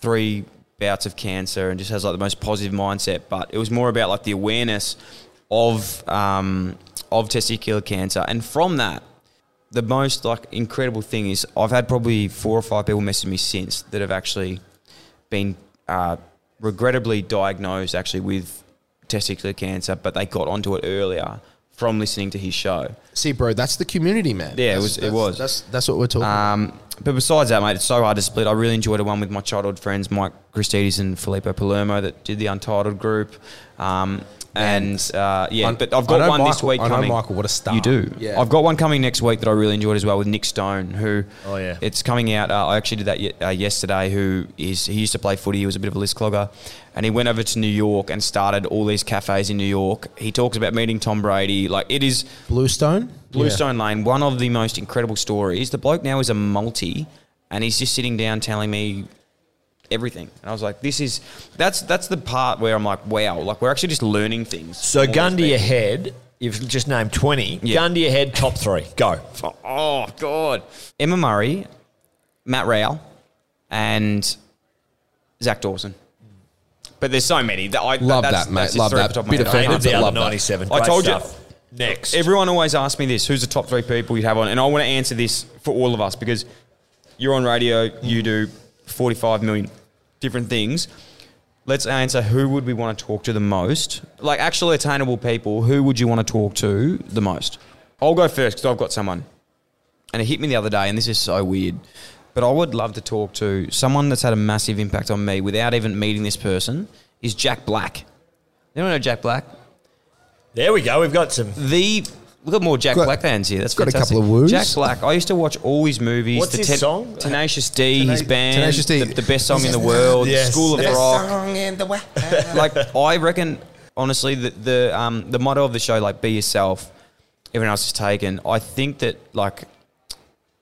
three bouts of cancer and just has like the most positive mindset. But it was more about like the awareness of um, of testicular cancer, and from that, the most like incredible thing is I've had probably four or five people message me since that have actually been uh, regrettably diagnosed actually with testicular cancer, but they got onto it earlier from listening to his show. See, bro, that's the community, man. Yeah, it That's- was- it that's- was. That's that's what we're talking. about. Um, but besides that, mate, it's so hard to split. I really enjoyed the one with my childhood friends, Mike Christidis and Filippo Palermo, that did the Untitled group. Um, and uh, yeah, I- but I've got one this Michael- week I know coming. Michael, what a star. You do. Yeah. I've got one coming next week that I really enjoyed as well with Nick Stone, who Oh, yeah. it's coming out. Uh, I actually did that ye- uh, yesterday. Who is he used to play footy? He was a bit of a list clogger, and he went over to New York and started all these cafes in New York. He talks about meeting Tom Brady. Like it is. Bluestone. Bluestone Lane, one of the most incredible stories. The bloke now is a multi, and he's just sitting down telling me everything. And I was like, "This is that's that's the part where I'm like, wow, like we're actually just learning things." So gun to your head. You've just named twenty. Yeah. Gun to your head. Top three. Go. Oh God, Emma Murray, Matt Rowell, and Zac Dawson. But there's so many that I Love that's, that, mate. that's Love that. top of my Bit head. of hated the that. ninety-seven. I told you. Next. Everyone always asks me this: Who's the top three people you'd have on? And I want to answer this for all of us because you're on radio, you mm. do 45 million different things. Let's answer who would we want to talk to the most? Like actually attainable people. Who would you want to talk to the most? I'll go first because I've got someone, and it hit me the other day, and this is so weird. But I would love to talk to someone that's had a massive impact on me without even meeting this person. Is Jack Black? Anyone know Jack Black? there we go. We've got some. The look at more Jack Got- Black fans here. That's got a fantastic. couple of woos. Jack Black. I used to watch all his movies. What's the his song? Tenacious D, his band, Tenacious D. The, the best song in the world, Yes. School of Best Rock. like I reckon, honestly, the the um, the motto of the show, like be yourself. Everyone else is taken. I think that like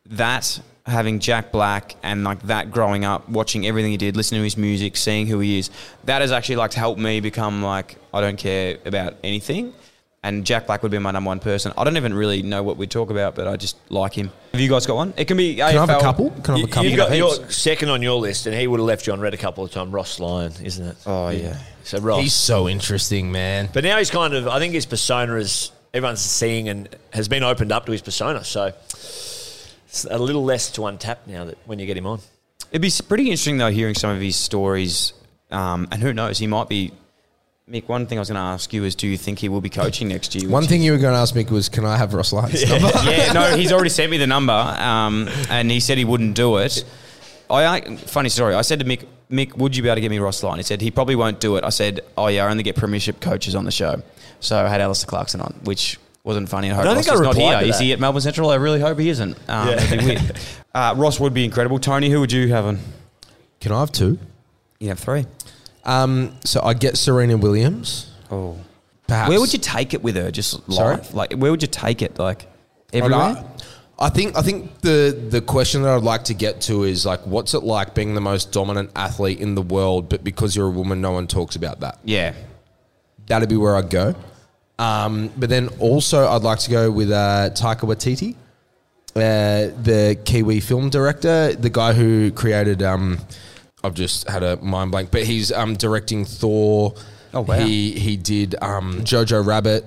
that having Jack Black and like that growing up, watching everything he did, listening to his music, seeing who he is, that has actually like helped me become like I don't care about anything. And Jack Black would be my number one person. I don't even really know what we talk about, but I just like him. Have you guys got one? It can be. Can I have a couple? Can I have a couple? You've got your second on your list, and he would have left you on red a couple of times. Ross Lyon, isn't it? Oh yeah. So Ross. He's so interesting, man. but now he's kind of. I think his persona is everyone's seeing and has been opened up to his persona. So it's a little less to untap now that when you get him on. It'd be pretty interesting though hearing some of his stories, um, and who knows, he might be. Mick, one thing I was going to ask you is, do you think he will be coaching next year? One which thing you were going to ask me was, can I have Ross Lyon's number? yeah, no, he's already sent me the number, um, and he said he wouldn't do it. I, I funny story. I said to Mick, Mick, would you be able to get me Ross Lyon? He said he probably won't do it. I said, oh yeah, I only get premiership coaches on the show, so I had Alastair Clarkson on, which wasn't funny. I hope I don't Ross think I is not replied here. to he at Melbourne Central? I really hope he isn't. Um, it'd be weird. Uh, Ross would be incredible. Tony, who would you have on? Can I have two? You have three. Um, so I get Serena Williams. Oh, Perhaps. where would you take it with her? Just Sorry? like where would you take it? Like everywhere. I think I think the the question that I'd like to get to is like, what's it like being the most dominant athlete in the world, but because you're a woman, no one talks about that. Yeah. That'd be where I'd go. Um, but then also, I'd like to go with uh, Taika Waititi, uh, the Kiwi film director, the guy who created. Um, I've just had a mind blank, but he's um, directing Thor. Oh, wow. He he did um, Jojo Rabbit.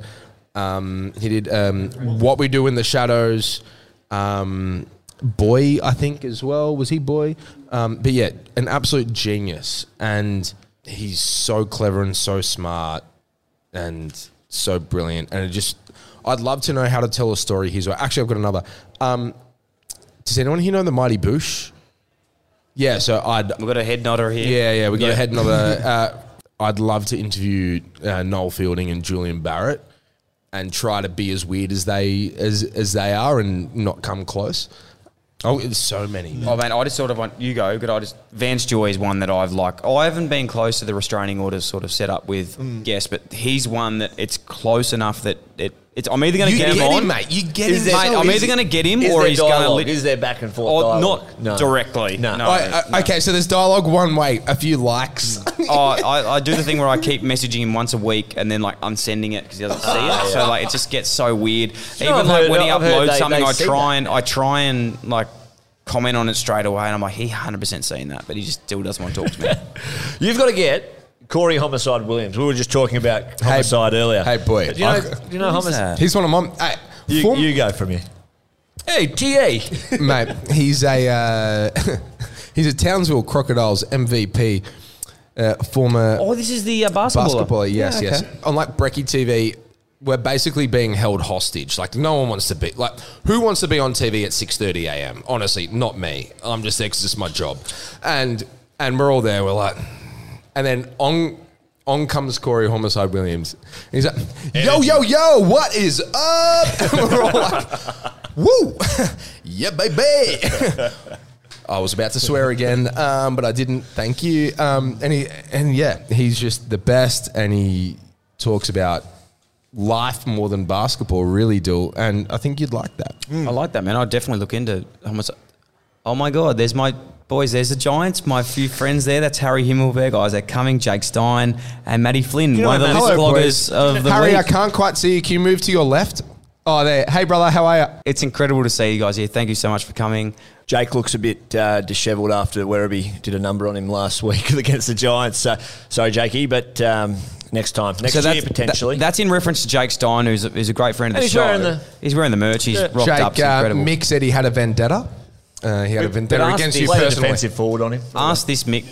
Um, he did um, What We Do in the Shadows. Um, Boy, I think as well. Was he Boy? Um, but yeah, an absolute genius, and he's so clever and so smart and so brilliant. And it just, I'd love to know how to tell a story his way. Actually, I've got another. Um, does anyone here know the Mighty Boosh? Yeah, so I'd We've got a head nodder here. yeah, yeah, we've got Yeah. a head another. Uh, I'd love to interview uh, Noel Fielding and Julian Barratt and try to be as weird as they as as they are and not come close. Oh, there's so many. Oh man, I just sort of want you go. Could I just Vance Joy is one that I've like. Oh, I haven't been close to the restraining orders sort of set up with guests, but he's one that it's close enough that it. It's, I'm either going to You get, get him him, on, mate. You get Is him. there- mate. so I'm is- either going to get him or he's going to. dialogue? Is there back and forth Oh, dialogue? not directly. No. no. Oh, uh, okay, so there's dialogue one way, a few likes. oh, I, I do the thing where I keep messaging him once a week and then like unsending it because he doesn't see it. So like it just gets so weird. know, Even I've like heard- when he I've heard uploads they- something, they I see try and I try and like comment on it straight away, and I'm like, he 100 percent seen that, but he just still doesn't want to talk to me. You've got to get Corey Homicide Williams. We were just talking about homicide earlier. hey, boy. Do you know, I- do you know homicide? He's one of my. Hey, You, form- you go from here. Hey, TA. mate. He's a uh, he's a Townsville Crocodiles MVP, uh, former oh, this is the uh, basketball. basketballer. Yes, yes. On like Brecky TV, we're basically being held hostage. Like no one wants to be like who wants to be on TV at six thirty a.m. Honestly, not me. I'm just there 'cause it's my job, and and we're all there. We're like, and then on. On comes Corey Homicide Williams. He's like, yo, yo, yo, what is up? And we're all like, woo, yeah, baby. I was about to swear again, um, but I didn't. Thank you. Um, and he, and yeah, he's just the best, and he talks about life more than basketball. Really, do, and I think you'd like that. I like that, man. I'd definitely look into homicide. Oh my God, there's my boys. There's the Giants. My few friends there. That's Harry Himmelberg, Isaac Cumming, Jake Stein, and Matty Flynn, know one of the what, list bloggers of the Harry, week. I can't quite see you. Can you move to your left? Oh, there. Hey, brother, how are you? It's incredible to see you guys here. Thank you so much for coming. Jake looks a bit uh, dishevelled after Werribee did a number on him last week against the Giants. So, sorry, Jakey, but um, next time, next year potentially. that- that's in reference to Jake Stein, who's a, who's a great friend of And the he's show. wearing the- he's wearing the merch. He's Yeah. rocked up. It's Jake, uh. Mick said he had a vendetta. Uh, he had a vendetta against this- you personally. defensive forward on him. Ask this, Mick.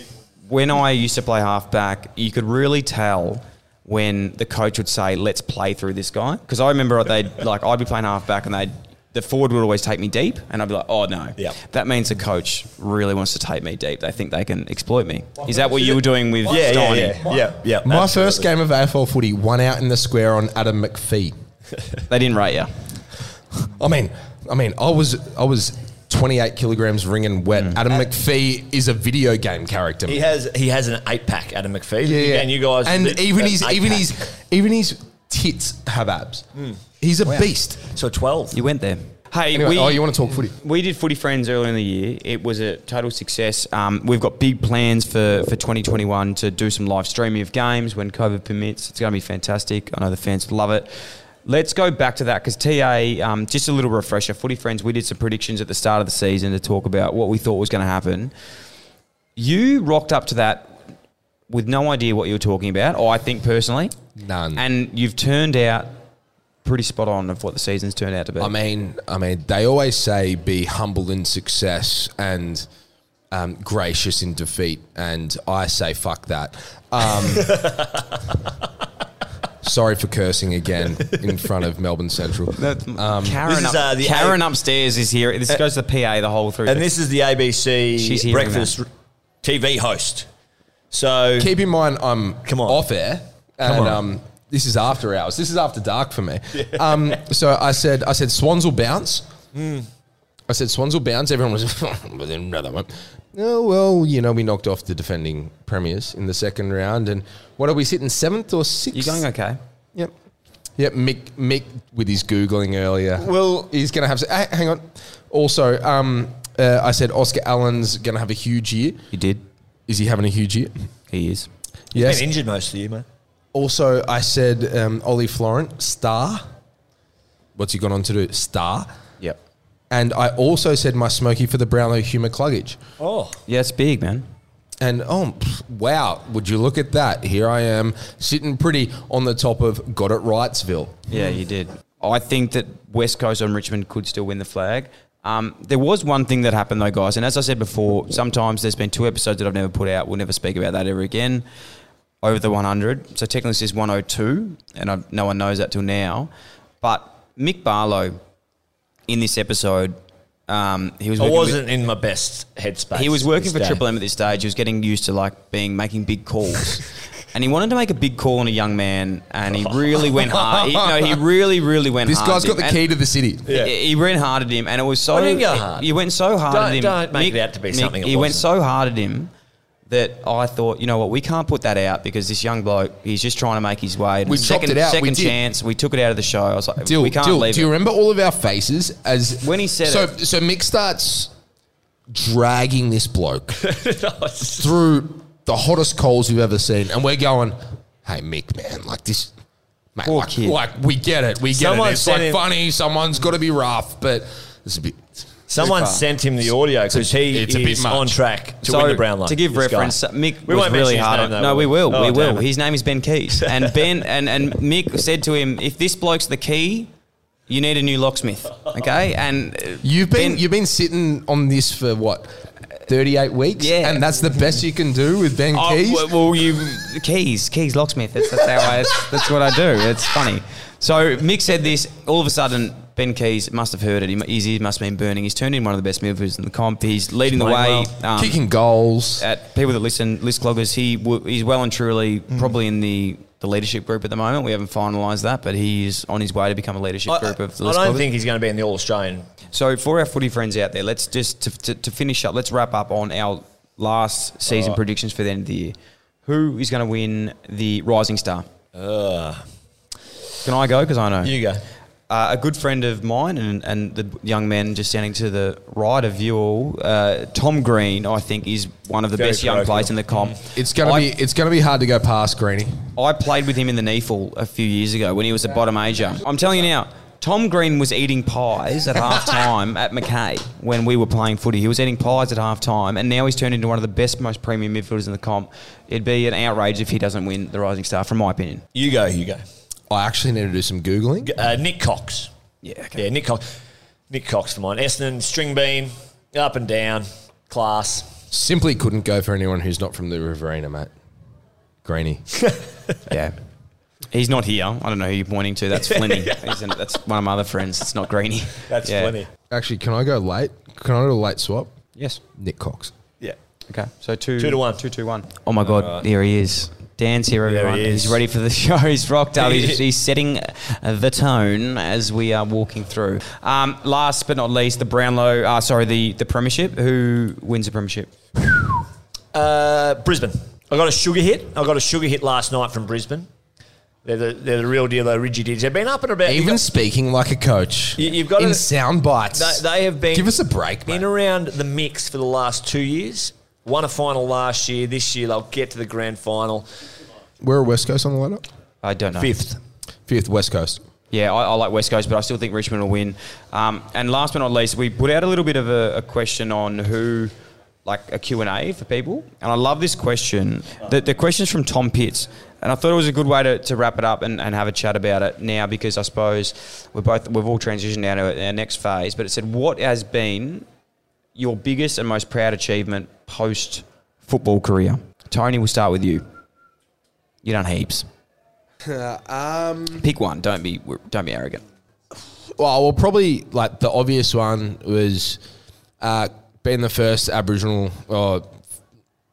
When I used to play halfback, you could really tell when the coach would say, "Let's play through this guy." Because I remember they'd like I'd be playing halfback and they'd the forward would always take me deep, and I'd be like, "Oh no." Yep. That means the coach really wants to take me deep. They think they can exploit me. Is that what you were doing with Yeah, yeah, Steiny? yeah, yeah, yeah. My absolutely. first game of AFL footy, one out in the square on Adam McPhee. They didn't rate you. I mean, I mean, I was I was 28 kilograms ringing wet. Mm. Adam McPhee is a video game character. He has he has an eight pack, Adam McPhee. yeah, yeah. and you guys, and the- even his even pack. his even his tits have abs. Mm. He's a beast. so twelve. You went there. Hey, Anyway, we, oh, you want to talk footy? We did Footy Friends earlier in the year. It was a total success. Um, we've got big plans for, for 2021 to do some live streaming of games when COVID permits. It's going to be fantastic. I know the fans love it. Let's go back to that because TA, um, just a little refresher. Footy friends, we did some predictions at the start of the season to talk about what we thought was going to happen. You rocked up to that with no idea what you were talking about, or I think personally, None. and you've turned out pretty spot on of what the season's turned out to be. I mean, I mean, they always say be humble in success and um, gracious in defeat, and I say fuck that. Um, sorry for cursing again in front of Melbourne Central. Karen, This is, up- uh, the Karen A- upstairs is here. This goes to the PA the whole through. And this is the ABC She's hearing breakfast TV host. So Keep in mind, I'm Come on. off air, and on. um, this is after hours. This is after dark for me. Um, so I said, I said, Swans will bounce. I said, Swans will bounce. Everyone was, but then another one. Oh well, you know, we knocked off the defending premiers in the second round, and what are we sitting seventh or sixth? You're going okay. Yep. Yep. Mick, Mick with his googling earlier. Well- he's going to have. Hey, hang on. Also, um, uh, I said Oscar Allen's going to have a huge year. He did. Is he having a huge year? He is. Yes. been injured most of the year, mate. Also, I said um, Ollie Florent, star. What's he gone on to do? Star. Yep. And I also said my smoky for the Brownlow Hugh McCluggage. Oh, Yeah, it's big, man. And oh, pff, wow, would you look at that? Here I am sitting pretty on the top of Got It Rightsville. Yeah, you did. I think that West Coast and Richmond could still win the flag. Um, there was one thing that happened though, guys, and as I said before, sometimes there's been two episodes that I've never put out. We'll never speak about that ever again. Over the 100, so technically this is 102, and I, no one knows that till now. But Mick Barlow, in this episode, um, he was I working wasn't in my best headspace. he was working for day. Triple M at this stage. He was getting used to like being making big calls, and he wanted to make a big call on a young man, and he really went hard. He, no, he really, really went hard. This hard. guy's at got him. the And key to the city. He, he ran hard at him, and it was so. I didn't go hard. He went so hard Don't- at him. don't make Mick- it out to be Mick, something He went wasn't. so hard at him that I thought, you know what, we can't put that out because this young bloke, he's just trying to make his way. We second, it out, we Second did. chance, we took it out of the show. I was like, Dyl, we can't Dyl, leave do you it. remember all of our faces as When he said so? it- So Mick starts dragging this bloke through the hottest coals you've ever seen, and we're going, "Hey Mick, man, like this." Mate, like, like we get it, we get Someone it. It's like him- funny. Someone's got to be rough, but it's a bit. Someone too sent him the audio because he it's a bit is much. on track to so win the Brownlow. to give this guy. reference, Mick We was won't really mention his hard. name, on, though, no, will we we? will. Oh, we damn will. it. His name is Ben Keays, and Ben and and Mick said to him, "If this bloke's the key, you need a new locksmith." Okay, and uh, You've been Ben- you've been sitting on this for what, thirty eight weeks, Yeah. and that's the best you can do with Ben Oh, Keays. well, well, you keys, keys, locksmith. That's, that's how I. That's, that's what I do. It's funny. So Mick said this. All of a sudden, Ben Keays must have heard it. He, his ears must have been burning. He's turned in one of the best midfielders in the comp. He's leading the way. playing Um, Kicking goals. at people that listen, list cloggers. He w- he's well and truly Mm. probably in the. The leadership group at the moment, we haven't finalised that, but he is on his way to become a leadership I, group of the I don't think he's going to be in the All Australian. So for our footy friends out there, let's just to, to, to finish up. Let's wrap up on our last season predictions for the end of the year. Who is going to win the Rising Star? Can I go? Because I know. You go. Uh, a good friend of mine and, and the young man just standing to the right of you all, uh, Tom Green, I think is one of the Very best young players in the comp. It's gonna I- be it's gonna be hard to go past Greeny. I played with him in the NEAFL a few years ago when he was a bottom ager. I'm telling you now, Tom Green was eating pies at half time at Mackay when we were playing footy. He was eating pies at half time, and now he's turned into one of the best, most premium midfielders in the comp. It'd be an outrage if he doesn't win the Rising Star, from my opinion. You go. You go. I actually need to do some googling. Uh, Nik Cox. Yeah, okay. Yeah, Nik Cox. Nik Cox for mine. Essendon, string bean, up and down, class. Simply couldn't go for anyone who's not from the Riverina, mate. Greeny. Yeah. He's not here. I don't know who you're pointing to. That's Flinny. He's that's one of my other friends. It's not Greeny. That's Yeah. plenty. Actually, can I go late? Can I do a late swap? Yes. Nik Cox. Yeah. Okay. So two, Two to one. Two to one. Oh my God! Here he is. Dan's here, There everyone. he is. He's ready for the show. He's rocked up. He's, he's setting the tone as we are walking through. Um, last but not least, the Brownlow. Uh, sorry, the the Premiership. Who wins the Premiership? Uh, Brisbane. I got a sugar hit. I got a sugar hit last night from Brisbane. They're the, they're the real deal, though. Rigid Dids. They've been up and about. Even got- speaking like a coach. You- you've got in to- sound bites. they, they have been Give us a break, mate. around the mix for the last two years. Won a final last year. This year they'll get to the grand final. Where are West Coast on the lineup? I don't know. Fifth. Fifth, West Coast. Yeah, I, I like West Coast, but I still think Richmond will win. Um, and last but not least, we put out a little bit of a, a question on who, like a Q&A for people. And I love this question. The, the question's from Tom Pitts. And I thought it was a good way to, to wrap it up and, and have a chat about it now because I suppose we're both, we've all transitioned now to our next phase. But it said, what has been your biggest and most proud achievement post football career? Tony, we'll start with you. You done heaps. um, Pick one. Don't be don't be arrogant. well, well, probably like the obvious one was uh, being the first Aboriginal or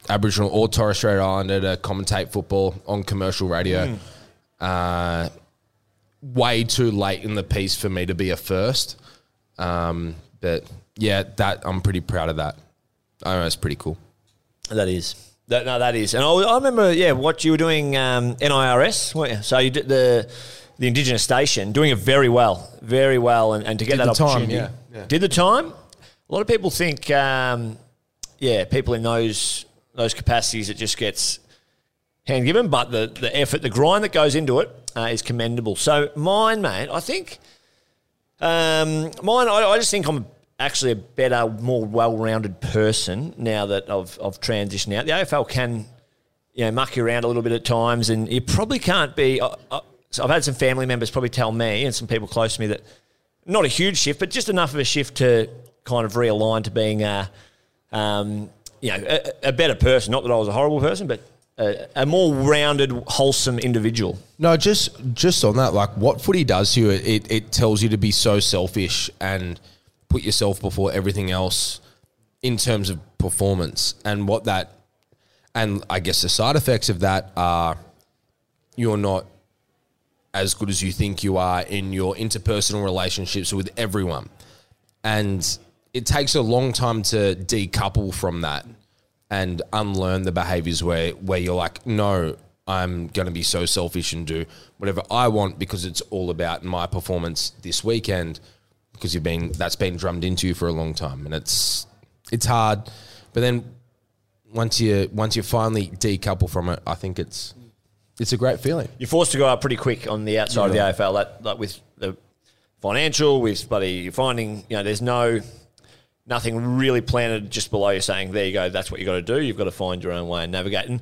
Aboriginal or Torres Strait Islander to commentate football on commercial radio. Uh, way too late in the piece for me to be a first, um, but yeah, that I'm pretty proud of that. I know it's pretty cool. That is. That, no, that is. And I, I remember, yeah, what you were doing um, NIRS. weren't you? So you did the the Indigenous station, doing it very well, very well, and, and to get Did that the time, opportunity. yeah, yeah. Did the time. A lot of people think, um, yeah, people in those those capacities, it just gets hand given, but the, the effort, the grind that goes into it uh, is commendable. So mine, mate, I think um, mine, I, I just think I'm actually a better, more well-rounded person now that I've, I've transitioned out. The AFL can, you know, muck you around a little bit at times, and you probably can't be. I, I, so I've had some family members probably tell me, and some people close to me that not a huge shift, but just enough of a shift to kind of realign to being a, um, you know, a, a better person. Not that I was a horrible person, but a, a more rounded, wholesome individual. No, just just on that, like what footy does to you, it, it tells you to be so selfish and put yourself before everything else in terms of performance. And what that, and I guess the side effects of that are you're not as good as you think you are in your interpersonal relationships with everyone. And it takes a long time to decouple from that and unlearn the behaviors where, where you're like, no, I'm going to be so selfish and do whatever I want because it's all about my performance this weekend because you've been that's been drummed into you for a long time and it's it's hard but then once you once you finally decouple from it I think it's it's a great feeling You're forced to go up pretty quick on the outside of the AFL. That like with the financial, with bloody you're finding, you know, there's no nothing really planted just below you saying, there you go, that's what you got to do. You've got to find your own way and navigate. And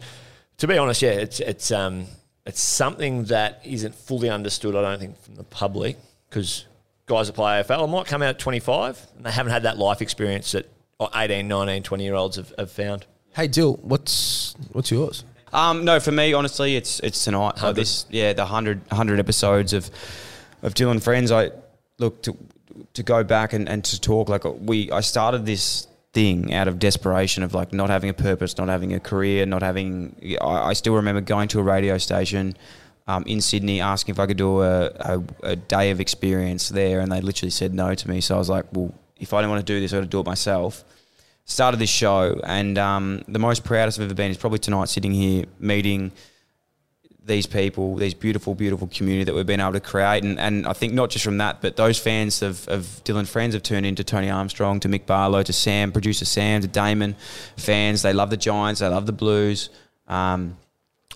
to be honest, yeah, it's it's um it's something that isn't fully understood. I don't think from the public because guys that play AFL might come out at 25 and they haven't had that life experience that oh, 18, 19, 20 year olds have, have found. hey Dyl what's what's yours Um, no, for me, honestly, it's it's tonight. Like this, yeah, the 100, 100 episodes of of Dyl and Friends. I look to to go back and, and to talk like we. I started this thing out of desperation of like not having a purpose, not having a career, not having. I, I still remember going to a radio station. Um, in Sydney, asking if I could do a, a, a day of experience there, and they literally said no to me. So I was like, "Well, if I don't want to do this, I got to do it myself." started this show, and um, the most proudest I've ever been is probably tonight, sitting here meeting these people, these beautiful, beautiful community that we've been able to create, and, and I think not just from that, but those fans of, of Dyl and Friends have turned into Tony Armstrong, to Mick Barlow, to Sam, producer Sam, to Damon, fans. They love the Giants, they love the Blues. Um,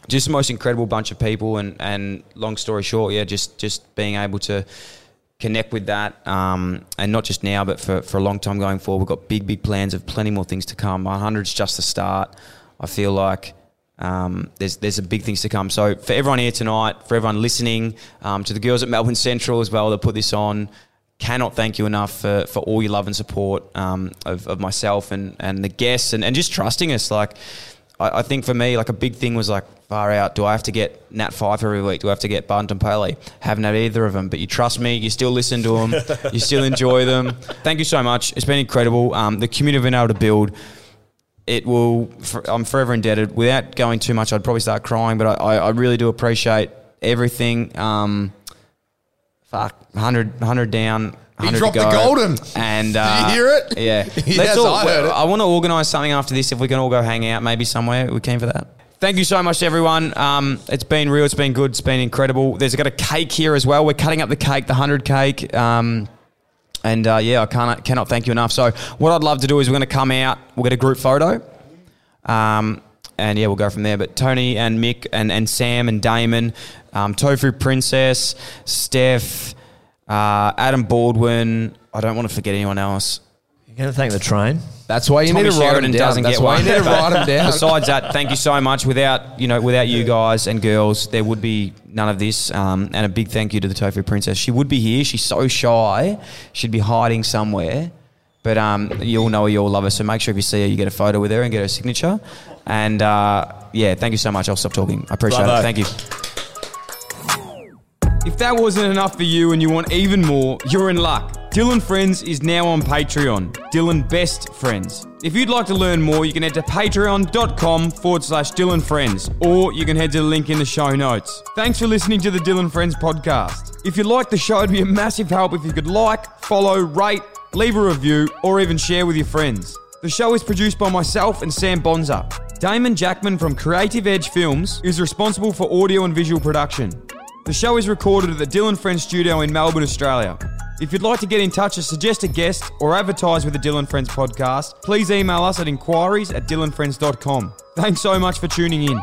just the most incredible bunch of people, and, and long story short, yeah, just just being able to connect with that, um, and not just now, but for, for a long time going forward. We've got big, big plans of plenty more things to come. 100's just the start. I feel like um, there's there's a big things to come. So for everyone here tonight, for everyone listening, um, to the girls at Melbourne Central as well that put this on, cannot thank you enough for, for all your love and support um, of, of myself and, and the guests and, and just trusting us. Like I, I think for me, like a big thing was like far out. Do I have to get Nat Fyfe every week? Do I have to get Bont and Paley? Haven't had either of them, but you trust me. You still listen to them. you still enjoy them. Thank you so much. It's been incredible. Um, the community we've been able to build. It will. For, I'm forever indebted. Without going too much, I'd probably start crying. But I, I, I really do appreciate everything. Um, fuck, 100, 100 down. 100 dropped the golden. And uh, you hear it? Yeah. Yes, all, I heard it. I want to organise something after this. If we can all go hang out, maybe somewhere. We keen for that. Thank you so much, everyone. Um, it's been real. It's been good. It's been incredible. There's got a cake here as well. We're cutting up the cake, the hundred cake. Um, and uh, yeah, I cannot cannot thank you enough. So what I'd love to do is we're going to come out. We'll get a group photo. Um, and yeah, we'll go from there. But Tony and Mick and, and Sam and Damon, um, Tofu Princess, Steph, uh, Adam Baldwin. I don't want to forget anyone else. You're going to thank the train. That's why you Tommy need to write Sheridan them down. doesn't That's get why one. you need to write them down. Besides that, thank you so much. Without you know, without you guys and girls, there would be none of this. Um, and a big thank you to the Tofu Princess. She would be here. She's so shy. She'd be hiding somewhere. But um, you all know her, you all love her. So make sure if you see her, you get a photo with her and get her signature. And uh, yeah, thank you so much. I'll stop talking. I appreciate Bravo. it. Thank you. If that wasn't enough for you and you want even more, you're in luck. Dyl and Friends is now on Patreon. Dyl and Best Friends. If you'd like to learn more, you can head to patreon.com forward slash Dyl and Friends, or you can head to the link in the show notes. Thanks for listening to the Dyl and Friends podcast. If you like the show, it'd be a massive help if you could like, follow, rate, leave a review, or even share with your friends. The show is produced by myself and Sam Bonser. Damon Jackman from Creative Edge Films is responsible for audio and visual production. The show is recorded at the Dyl and Friends studio in Melbourne, Australia. If you'd like to get in touch or suggest a guest or advertise with the Dyl and Friends podcast, please email us at inquiries at dylandfriends.com. Thanks so much for tuning in.